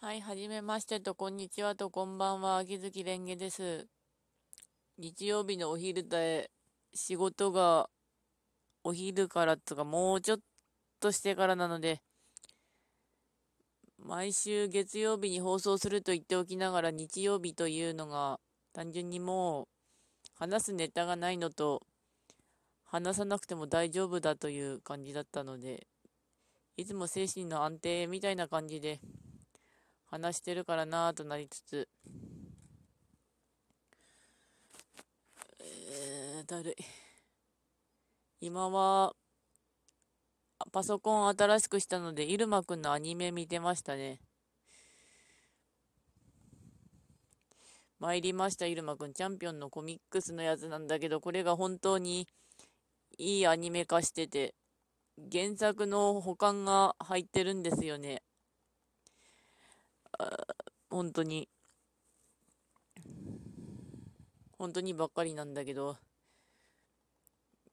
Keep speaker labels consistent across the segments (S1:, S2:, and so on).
S1: はい、はじめましてと、こんにちはと、こんばんは、秋月蓮華です。日曜日のお昼で、仕事がお昼からとか、もうちょっとしてからなので、毎週月曜日に放送すると言っておきながら、日曜日というのが、単純にもう、話すネタがないのと、話さなくても大丈夫だという感じだったので、いつも精神の安定みたいな感じで、話してるからなぁとなりつつ、えー、だるい。今は、パソコン新しくしたので、イルマくんのアニメ見てましたね。参りました、イルマくん。チャンピオンのコミックスのやつなんだけど、これが本当にいいアニメ化してて、原作の保管が入ってるんですよね。本当に、本当にばっかりなんだけど、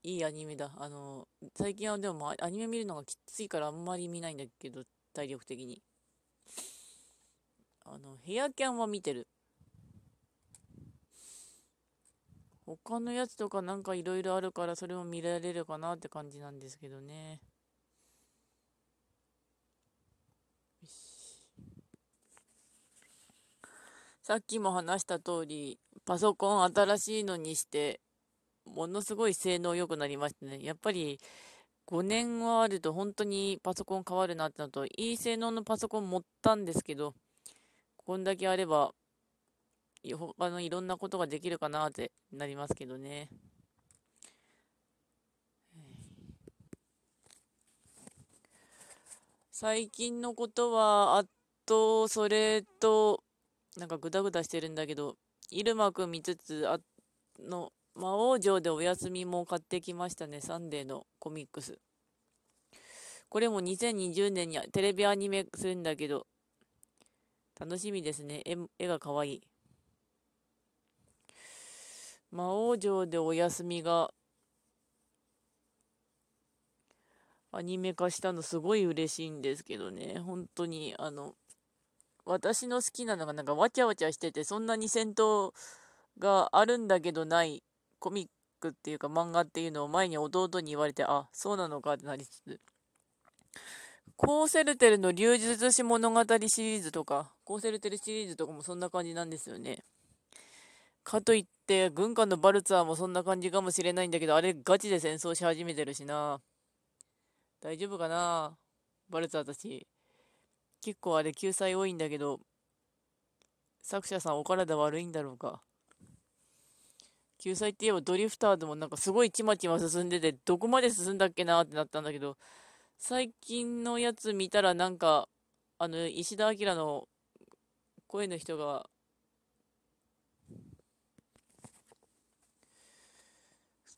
S1: いいアニメだ。あの、最近はでもアニメ見るのがきついからあんまり見ないんだけど、体力的に。あの、ヘアキャンは見てる。他のやつとかなんかいろいろあるからそれも見られるかなって感じなんですけどね。さっきも話した通り、パソコン新しいのにして、ものすごい性能良くなりましたね。やっぱり5年はあると本当にパソコン変わるなってのと、いい性能のパソコン持ったんですけど、こんだけあれば、他のいろんなことができるかなってなりますけどね。最近のことは、あと、それと、なんかグダグダしてるんだけど、入間くん見つつ、あの、魔王城でお休みも買ってきましたね、サンデーのコミックス。これも2020年にテレビアニメするんだけど、楽しみですね。絵絵がかわいい。魔王城でお休みがアニメ化したのすごい嬉しいんですけどね。本当に、あの、私の好きなのがなんかわちゃわちゃしてて、そんなに戦闘があるんだけどないコミックっていうか漫画っていうのを前に弟に言われて、あ、そうなのかってなりつつ。コーセルテルの流術師物語シリーズとか、コーセルテルシリーズとかもそんな感じなんですよね。かといって、軍艦のバルツァーもそんな感じかもしれないんだけど、あれガチで戦争し始めてるしな。大丈夫かな？バルツァーたち。結構あれ救済多いんだけど、作者さんお体悪いんだろうか。救済って言えばドリフターでもなんかすごいちまちま進んでて、どこまで進んだっけなってなったんだけど、最近のやつ見たらなんか、あの、石田明の声の人が、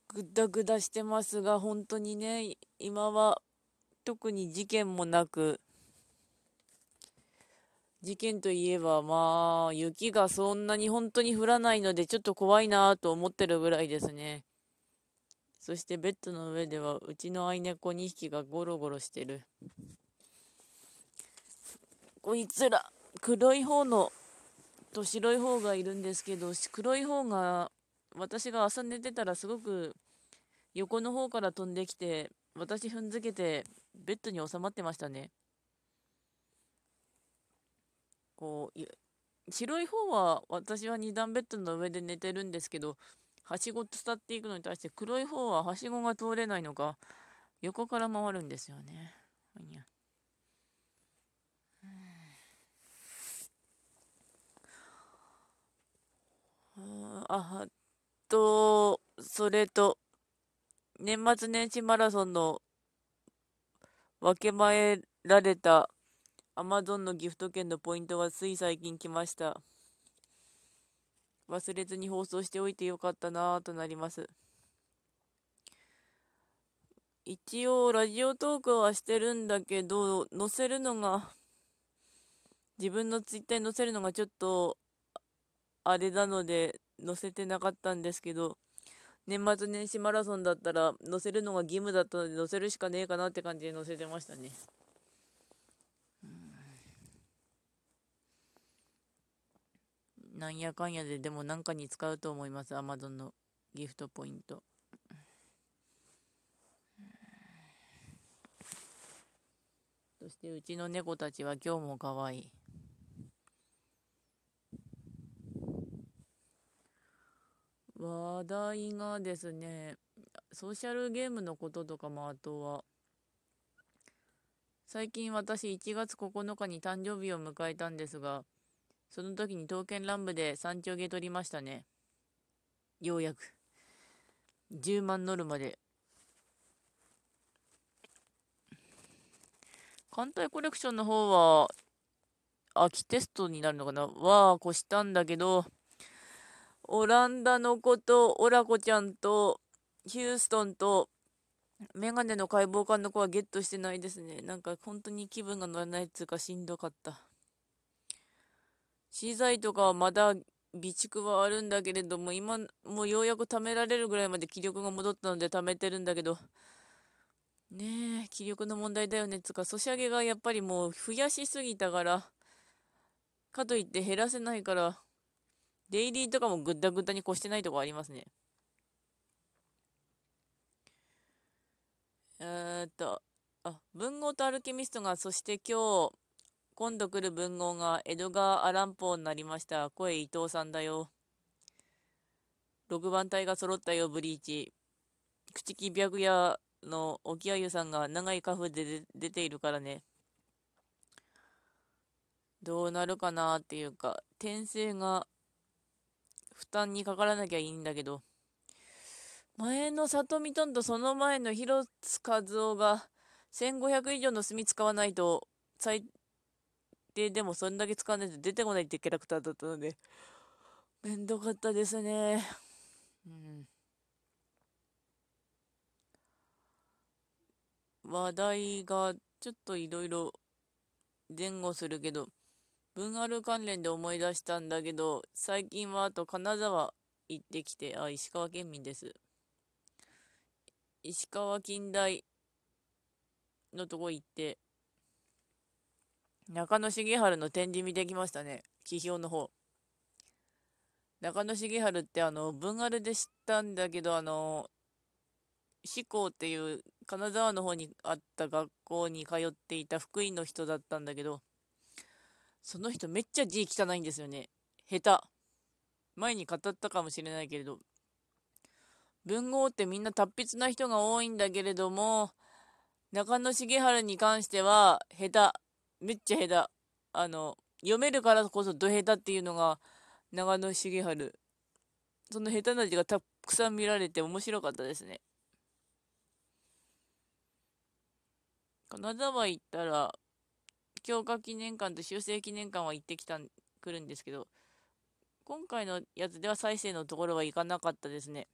S1: ぐだぐだしてますが、本当にね、今は特に事件もなく、事件といえば、まあ、雪がそんなに本当に降らないので、ちょっと怖いなと思ってるぐらいですね。そしてベッドの上では、うちの愛猫2匹がゴロゴロしてる。こいつら、黒い方の、と白い方がいるんですけど、黒い方が、私が朝寝てたらすごく横の方から飛んできて、私踏んづけて、ベッドに収まってましたね。こう、白い方は私は2段ベッドの上で寝てるんですけど、はしご伝っていくのに対して黒い方ははしごが通れないのか、横から回るんですよね。あと、それと、年末年始マラソンの分け前られた Amazon のギフト券のポイントがつい最近来ました。忘れずに放送しておいてよかったなぁとなります。一応、ラジオトークはしてるんだけど、載せるのが、自分のツイッターに載せるのがちょっと、あれなので、載せてなかったんですけど、年末年始マラソンだったら、載せるのが義務だったので、載せるしかねえかなって感じで載せてましたね。なんやかんやででもなんかに使うと思います。Amazon のギフトポイント。そしてうちの猫たちは今日も可愛い。話題がですね、ソーシャルゲームのこととかもあとは、最近私1月9日に誕生日を迎えたんですが、その時に刀剣乱舞で山頂下取りましたね。ようやく。10万乗るまで艦隊コレクションの方は、秋テストになるのかな？は越したんだけど、オランダの子と、オラコちゃんと、ヒューストンと、メガネの解剖官の子はゲットしてないですね。なんか本当に気分が乗らないっつうかしんどかった。資材とかはまだ備蓄はあるんだけれども、今、もうようやく貯められるぐらいまで気力が戻ったので貯めてるんだけど、ねえ、気力の問題だよね。つか、ソシャゲがやっぱりもう増やしすぎたから、かといって減らせないから、デイリーとかもぐったぐったに越してないとこありますね。えー、っと、あ、文豪とアルケミストが、そして今日、今度来る文豪がエドガー・アランポーになりました。声伊藤さんだよ。6番隊が揃ったよ、ブリーチ。口木白夜の沖合さんが長いカフで出ているからね。どうなるかなっていうか、転生が負担にかからなきゃいいんだけど、前の里見とんとその前の広津和夫が1500以上の墨使わないと最低でもそんだけ使わないと出てこないってキャラクターだったので、めんどかったですね。うん。話題がちょっといろいろ前後するけど、文ある関連で思い出したんだけど、最近はあと金沢行ってきて、あ、石川県民です。石川近代のとこ行って、中野茂春の展示見てきましたね。批評の方。中野茂春ってあの、文あるで知ったんだけど、あの、志向っていう金沢の方にあった学校に通っていた福井の人だったんだけど、その人めっちゃ字汚いんですよね。下手。前に語ったかもしれないけれど、文豪ってみんな達筆な人が多いんだけれども、中野茂春に関しては下手。めっちゃ下手。あの、読めるからこそど下手っていうのが長野茂春。その下手な字がたくさん見られて面白かったですね。金沢行ったら、強化記念館と修正記念館は行ってきた、来るんですけど、今回のやつでは再生のところは行かなかったですね。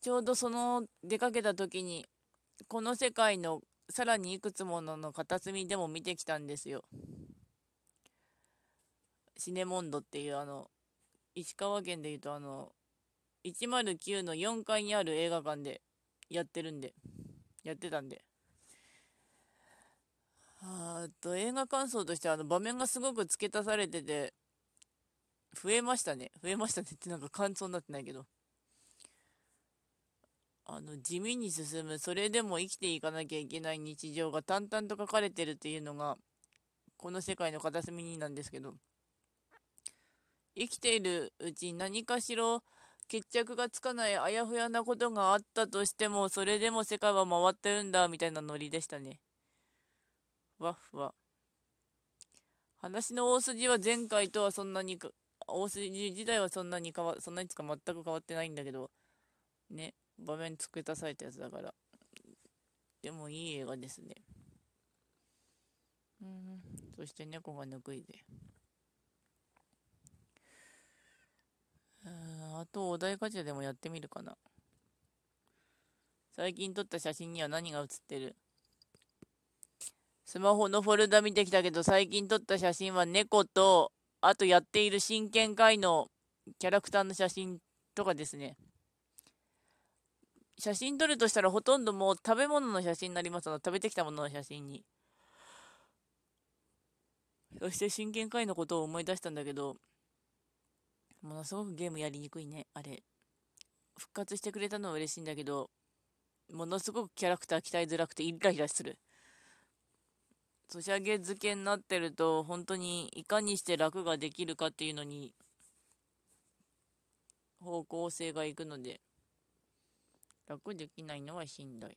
S1: ちょうどその出かけた時に、この世界のさらにいくつものの片隅でも見てきたんですよ。シネモンドっていうあの、石川県でいうとあの、109の4階にある映画館でやってるんで、やってたんで。あと映画感想としてあの場面がすごく付け足されてて、増えましたね。増えましたねってなんか感想になってないけど。あの、地味に進む、それでも生きていかなきゃいけない日常が淡々と書かれてるっていうのが、この世界の片隅になんですけど、生きているうちに何かしら決着がつかないあやふやなことがあったとしても、それでも世界は回ってるんだ、みたいなノリでしたね。わふわ。話の大筋は前回とはそんなに大筋自体はそんなに変わ、そんなにつか全く変わってないんだけど、ね、場面付け足されたやつだから。でもいい映画ですね。うん、そして猫がぬくいで。あと、お題ガチャでもやってみるかな。最近撮った写真には何が写ってる？スマホのフォルダ見てきたけど、最近撮った写真は猫と、あとやっている真剣会のキャラクターの写真とかですね。写真撮るとしたらほとんどもう食べ物の写真になりますので食べてきたものの写真に。そして真剣会のことを思い出したんだけど、ものすごくゲームやりにくいね、あれ。復活してくれたのは嬉しいんだけど、ものすごくキャラクター鍛えづらくてイライラする。ソシャゲ付けになってると、本当にいかにして楽ができるかっていうのに、方向性がいくので、楽できないのはしんどい。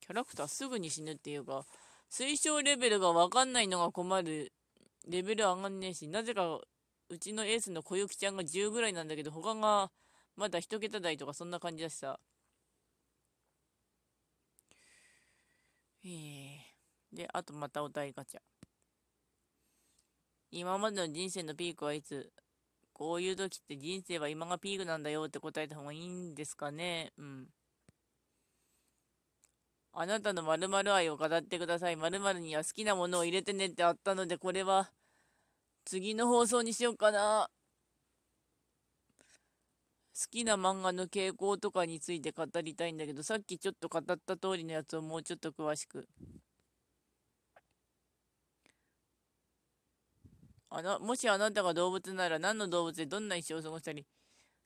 S1: キャラクターすぐに死ぬっていうか、推奨レベルがわかんないのが困る。レベル上がんねえし、なぜかうちのエースの小雪ちゃんが10ぐらいなんだけど、他がまだ1桁台とかそんな感じだしさ。えー、で、あとまたお題ガチャ。今までの人生のピークはいつこういう時って人生は今がピークなんだよって答えた方がいいんですかね？うん。あなたの〇〇愛を語ってください。〇〇には好きなものを入れてねってあったので、これは次の放送にしようかな。好きな漫画の傾向とかについて語りたいんだけど、さっきちょっと語った通りのやつをもうちょっと詳しく。あの、もしあなたが動物なら何の動物でどんな一生を過ごしたり、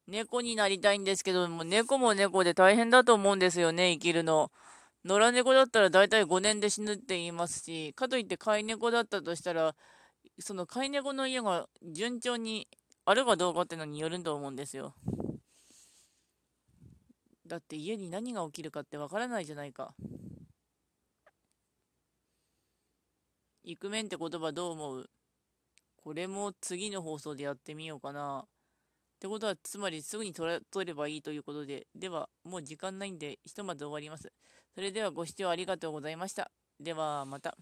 S1: 猫になりたいんですけども、猫も猫で大変だと思うんですよね、生きるの。野良猫だったら大体5年で死ぬって言いますし、かといって飼い猫だったとしたら、その飼い猫の家が順調にあるかどうかってのによると思うんですよ。だって家に何が起きるかってわからないじゃないか。イクメンって言葉どう思う？これも次の放送でやってみようかな。ってことは、つまりすぐに取ればいいということで、では、もう時間ないんで、ひとまず終わります。それではご視聴ありがとうございました。では、また。